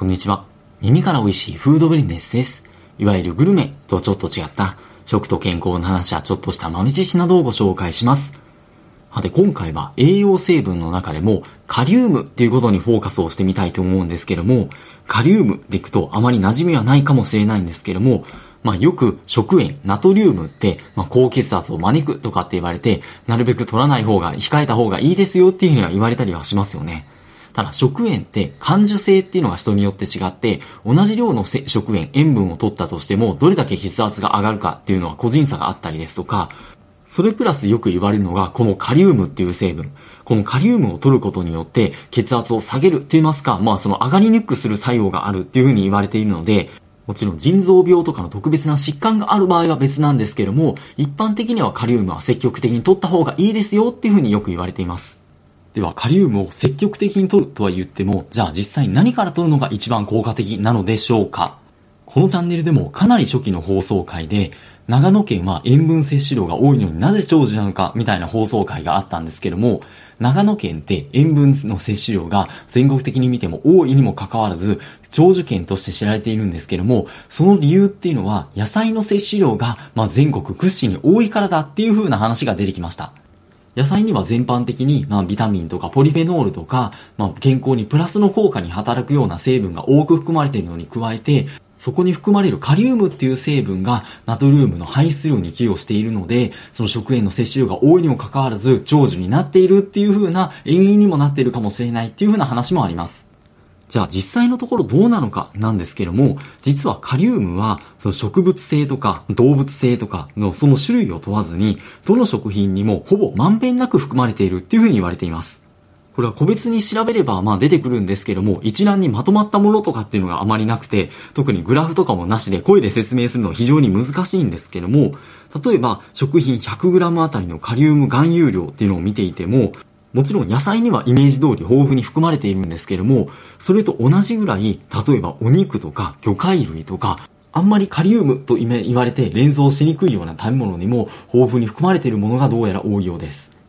こんにちは。耳から美味しいフードビジネスです。いわゆるグルメとちょっと違った食と健康の話やちょっとした豆知識などをご紹介します。さて今回は栄養成分の中でもカリウムっていうことにフォーカスをしてみたいと思うんですけども、カリウムでいくとあまり馴染みはないかもしれないんですけども、まあよく食塩、ナトリウムって、まあ高血圧を招くとかって言われて、なるべく取らない方が、控えた方がいいですよっていうふうには言われたりはしますよね。ただ食塩って感受性っていうのが人によって違って、同じ量の食塩、塩分を取ったとしても、どれだけ血圧が上がるかっていうのは個人差があったりですとか、それプラスよく言われるのが、このカリウムっていう成分。このカリウムを取ることによって血圧を下げるって言いますか、まあその上がりにくくする作用があるっていうふうに言われているので、もちろん腎臓病とかの特別な疾患がある場合は別なんですけども、一般的にはカリウムは積極的に取った方がいいですよっていうふうによく言われています。では、カリウムを積極的に取るとは言っても、じゃあ実際何から取るのが一番効果的なのでしょうか？このチャンネルでもかなり初期の放送回で、長野県は塩分摂取量が多いのになぜ長寿なのかみたいな放送回があったんですけども、長野県って塩分の摂取量が全国的に見ても多いにもかかわらず、長寿県として知られているんですけども、その理由っていうのは野菜の摂取量がま全国屈指に多いからだっていう風な話が出てきました。野菜には全般的に、まあ、ビタミンとかポリフェノールとか、まあ、健康にプラスの効果に働くような成分が多く含まれているのに加えて、そこに含まれるカリウムっていう成分がナトリウムの排出量に寄与しているので、その食塩の摂取量が多いにもかかわらず長寿になっているっていう風な遠因にもなっているかもしれないっていう風な話もあります。じゃあ実際のところどうなのかなんですけども、実はカリウムはその植物性とか動物性とかのその種類を問わずに、どの食品にもほぼまんべんなく含まれているっていうふうに言われています。これは個別に調べればまあ出てくるんですけども、一覧にまとまったものとかっていうのがあまりなくて、特にグラフとかもなしで声で説明するのは非常に難しいんですけども、例えば食品 100g あたりのカリウム含有量っていうのを見ていても、もちろん野菜にはイメージ通り豊富に含まれているんですけれども、それと同じぐらい、例えばお肉とか魚介類とか、あんまりカリウムと言われて連想しにくいような食べ物にも豊富に含まれているものがどうやら多いようです。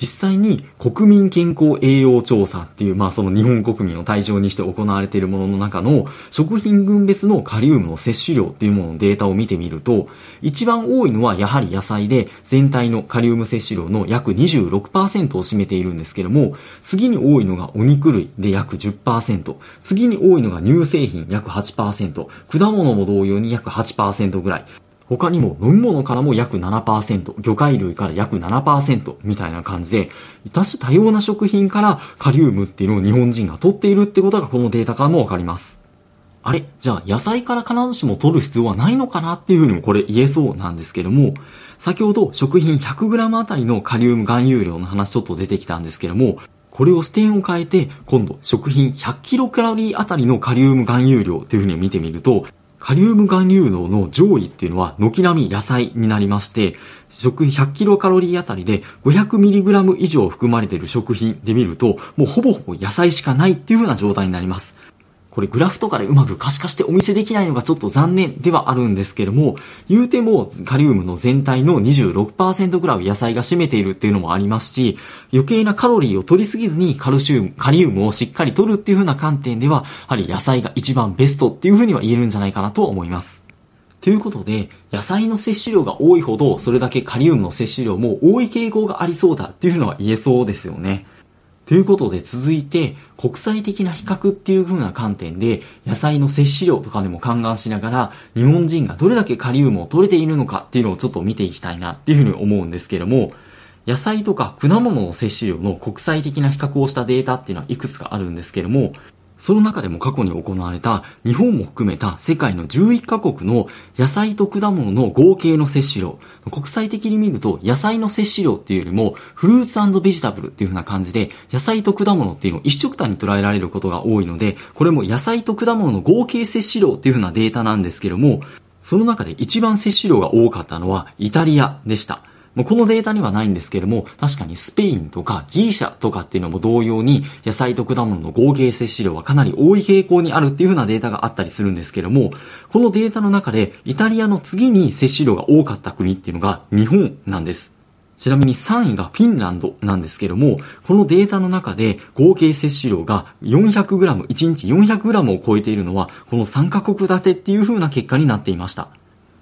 実際に国民健康栄養調査っていう、まあその日本国民を対象にして行われているものの中の食品群別のカリウムの摂取量っていうもののデータを見てみると、一番多いのはやはり野菜で全体のカリウム摂取量の約26%を占めているんですけども、次に多いのがお肉類で約10%、次に多いのが乳製品約8%、果物も同様に約8%ぐらい、他にも飲み物からも約7%、魚介類から約7%みたいな感じで、多種多様な食品からカリウムっていうのを日本人が取っているってことがこのデータからもわかります。あれ？じゃあ野菜から必ずしも取る必要はないのかなっていうふうにもこれ言えそうなんですけども、先ほど食品 100g あたりのカリウム含有量の話ちょっと出てきたんですけども、これを視点を変えて、今度食品 100kcal あたりのカリウム含有量っていうふうに見てみると、カリウム含有能の上位っていうのは軒並み野菜になりまして、食品100キロカロリーあたりで 500mg 以上含まれている食品で見ると、もうほぼほぼ野菜しかないっていう風な状態になります。これグラフとかでうまく可視化してお見せできないのがちょっと残念ではあるんですけども、言うてもカリウムの全体の26%ぐらいを野菜が占めているっていうのもありますし、余計なカロリーを取りすぎずにカルシウム、カリウムをしっかり取るっていう風な観点では、やはり野菜が一番ベストっていう風には言えるんじゃないかなと思います。ということで、野菜の摂取量が多いほど、それだけカリウムの摂取量も多い傾向がありそうだっていうのは言えそうですよね。ということで続いて国際的な比較っていう風な観点で野菜の摂取量とかでも勘案しながら日本人がどれだけカリウムを取れているのかっていうのをちょっと見ていきたいなっていう風に思うんですけども野菜とか果物の摂取量の国際的な比較をしたデータっていうのはいくつかあるんですけどもその中でも過去に行われた日本も含めた世界の11カ国の野菜と果物の合計の摂取量。国際的に見ると野菜の摂取量っていうよりもフルーツベジタブルっていう風な感じで野菜と果物っていうのを一色単に捉えられることが多いので、これも野菜と果物の合計摂取量っていう風なデータなんですけども、その中で一番摂取量が多かったのはイタリアでした。もうこのデータにはないんですけれども、確かにスペインとかギリシャとかっていうのも同様に、野菜と果物の合計摂取量はかなり多い傾向にあるっていう風なデータがあったりするんですけれども、このデータの中で、イタリアの次に摂取量が多かった国っていうのが日本なんです。ちなみに3位がフィンランドなんですけども、このデータの中で合計摂取量が 400g、1日 400g を超えているのは、この3カ国立てっていう風な結果になっていました。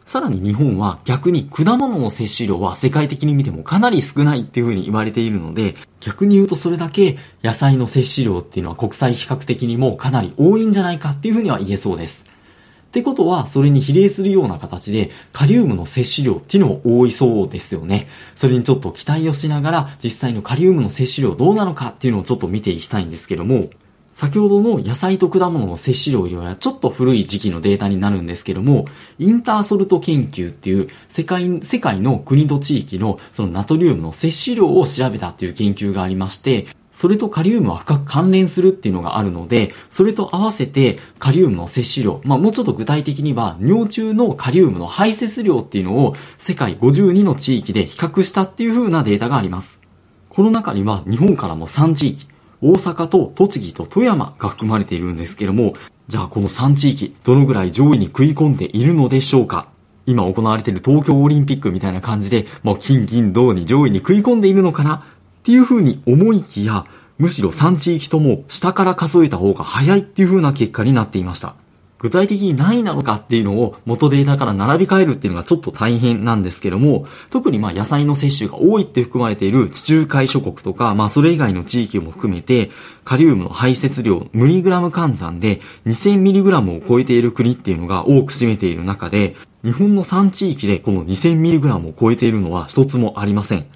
さらに日本は逆に果物の摂取量は世界的に見てもかなり少ないっていう風に言われているので、逆に言うとそれだけ野菜の摂取量っていうのは国際比較的にもかなり多いんじゃないかっていう風には言えそうです。ってことは、それに比例するような形で、カリウムの摂取量っていうのも多いそうですよね。それにちょっと期待をしながら、実際のカリウムの摂取量どうなのかっていうのをちょっと見ていきたいんですけども、先ほどの野菜と果物の摂取量よりはちょっと古い時期のデータになるんですけども、インターソルト研究っていう世界、世界の国と地域のそのナトリウムの摂取量を調べたっていう研究がありまして、それとカリウムは深く関連するっていうのがあるので、それと合わせてカリウムの摂取量、まあもうちょっと具体的には尿中のカリウムの排泄量っていうのを世界52の地域で比較したっていう風なデータがあります。この中には日本からも3地域、大阪と栃木と富山が含まれているんですけども、じゃあこの3地域、どのぐらい上位に食い込んでいるのでしょうか？今行われている東京オリンピックみたいな感じで、もう金銀銅に上位に食い込んでいるのかな？っていう風に思いきや、むしろ3地域とも下から数えた方が早いっていう風な結果になっていました。具体的に何位なのかっていうのを元データから並び替えるっていうのがちょっと大変なんですけども、特にまあ野菜の摂取が多いって含まれている地中海諸国とか、まあそれ以外の地域も含めて、カリウムの排泄量、ミリグラム換算で 2000mg を超えている国っていうのが多く占めている中で、日本の3地域でこの 2000mg を超えているのは一つもありません。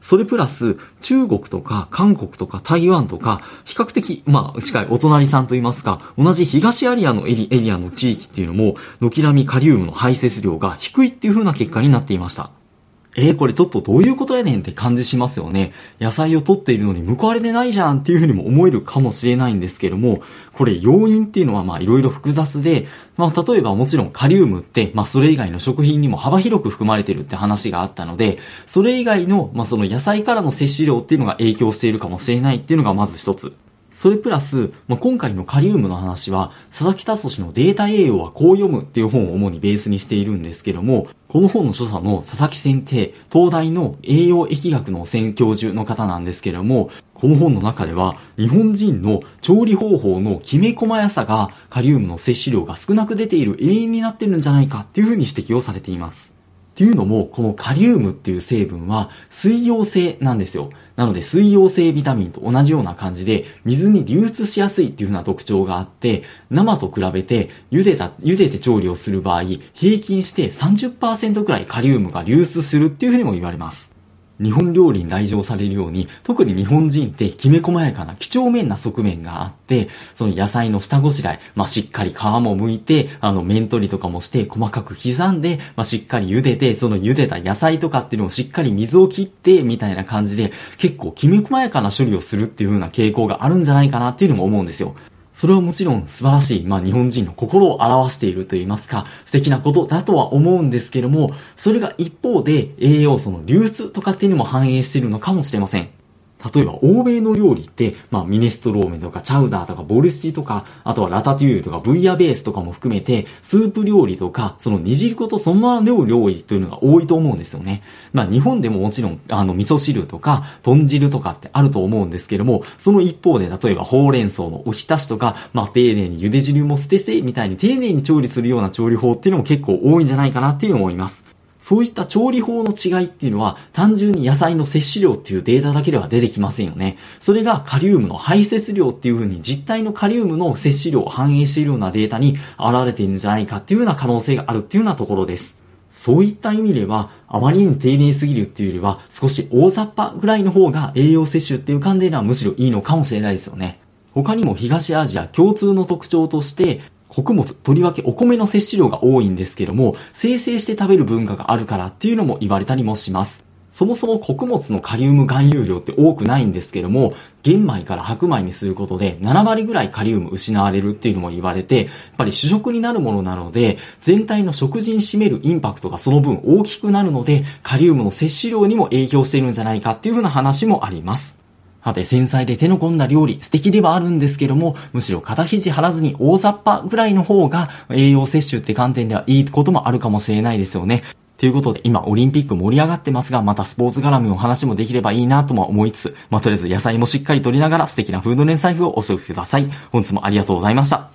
それプラス、中国とか韓国とか台湾とか、比較的、まあ、近いお隣さんといいますか、同じ東アリアのエリエリアの地域っていうのも、軒並みカリウムの排泄量が低いっていう風な結果になっていました。えー、これちょっとどういうことやねんって感じしますよね。野菜を取っているのに報われてないじゃんっていうふうにも思えるかもしれないんですけども、これ要因っていうのはまあいろいろ複雑で、まあ例えばもちろんカリウムって、まあそれ以外の食品にも幅広く含まれてるって話があったので、それ以外の、まあその野菜からの摂取量っていうのが影響しているかもしれないっていうのがまず一つ。それプラス、まあ、今回のカリウムの話は、佐々木達のデータ栄養はこう読むっていう本を主にベースにしているんですけども、この本の著者の佐々木先生、東大の栄養疫学の専教授の方なんですけども、この本の中では、日本人の調理方法のきめ細やさが、カリウムの摂取量が少なく出ている原因になってるんじゃないかっていうふうに指摘をされています。っていうのも、このカリウムっていう成分は水溶性なんですよ。なので水溶性ビタミンと同じような感じで水に流出しやすいっていう風な特徴があって、生と比べて茹でた、茹でて調理をする場合、平均して30%くらいカリウムが流出するっていう風にも言われます。日本料理に来場されるように、特に日本人ってきめ細やかな几帳面な側面があって、その野菜の下ごしらえ、まあ、しっかり皮も剥いて、あの、面取りとかもして細かく刻んで、まあ、しっかり茹でて、その茹でた野菜とかっていうのをしっかり水を切って、みたいな感じで、結構きめ細やかな処理をするっていう風な傾向があるんじゃないかなっていうのも思うんですよ。それはもちろん素晴らしい、まあ日本人の心を表していると言いますか、素敵なことだとは思うんですけども、それが一方で栄養素の流出とかっていうのも反映しているのかもしれません。例えば、欧米の料理って、まあ、ミネストローメンとか、チャウダーとか、ボルシチとか、あとはラタトゥーユとか、ブイヤベースとかも含めて、スープ料理とか、その煮汁粉とそのまま料料理というのが多いと思うんですよね。まあ、日本でももちろん、あの、味噌汁とか、豚汁とかってあると思うんですけども、その一方で、例えば、ほうれん草のおひたしとか、まあ、丁寧に茹で汁も捨てせ、みたいに丁寧に調理するような調理法っていうのも結構多いんじゃないかなっていうのを思います。そういった調理法の違いっていうのは、単純に野菜の摂取量っていうデータだけでは出てきませんよね。それがカリウムの排泄量っていう風に実体のカリウムの摂取量を反映しているようなデータに現れているんじゃないかっていうような可能性があるっていうようなところです。そういった意味では、あまりに丁寧すぎるっていうよりは、少し大雑把ぐらいの方が栄養摂取っていう観点ではむしろいいのかもしれないですよね。他にも東アジア共通の特徴として、穀物、とりわけお米の摂取量が多いんですけども、生成して食べる文化があるからっていうのも言われたりもします。そもそも穀物のカリウム含有量って多くないんですけども、玄米から白米にすることで7割ぐらいカリウム失われるっていうのも言われて、やっぱり主食になるものなので、全体の食事に占めるインパクトがその分大きくなるので、カリウムの摂取量にも影響しているんじゃないかっていうふうな話もあります。さて、繊細で手の込んだ料理、素敵ではあるんですけども、むしろ肩肘張らずに大雑把ぐらいの方が栄養摂取って観点ではいいこともあるかもしれないですよね。ということで、今オリンピック盛り上がってますが、またスポーツ絡みの話もできればいいなとも思いつつ、まあ、とりあえず野菜もしっかり取りながら素敵なフード連財布をお過ごしください。本日もありがとうございました。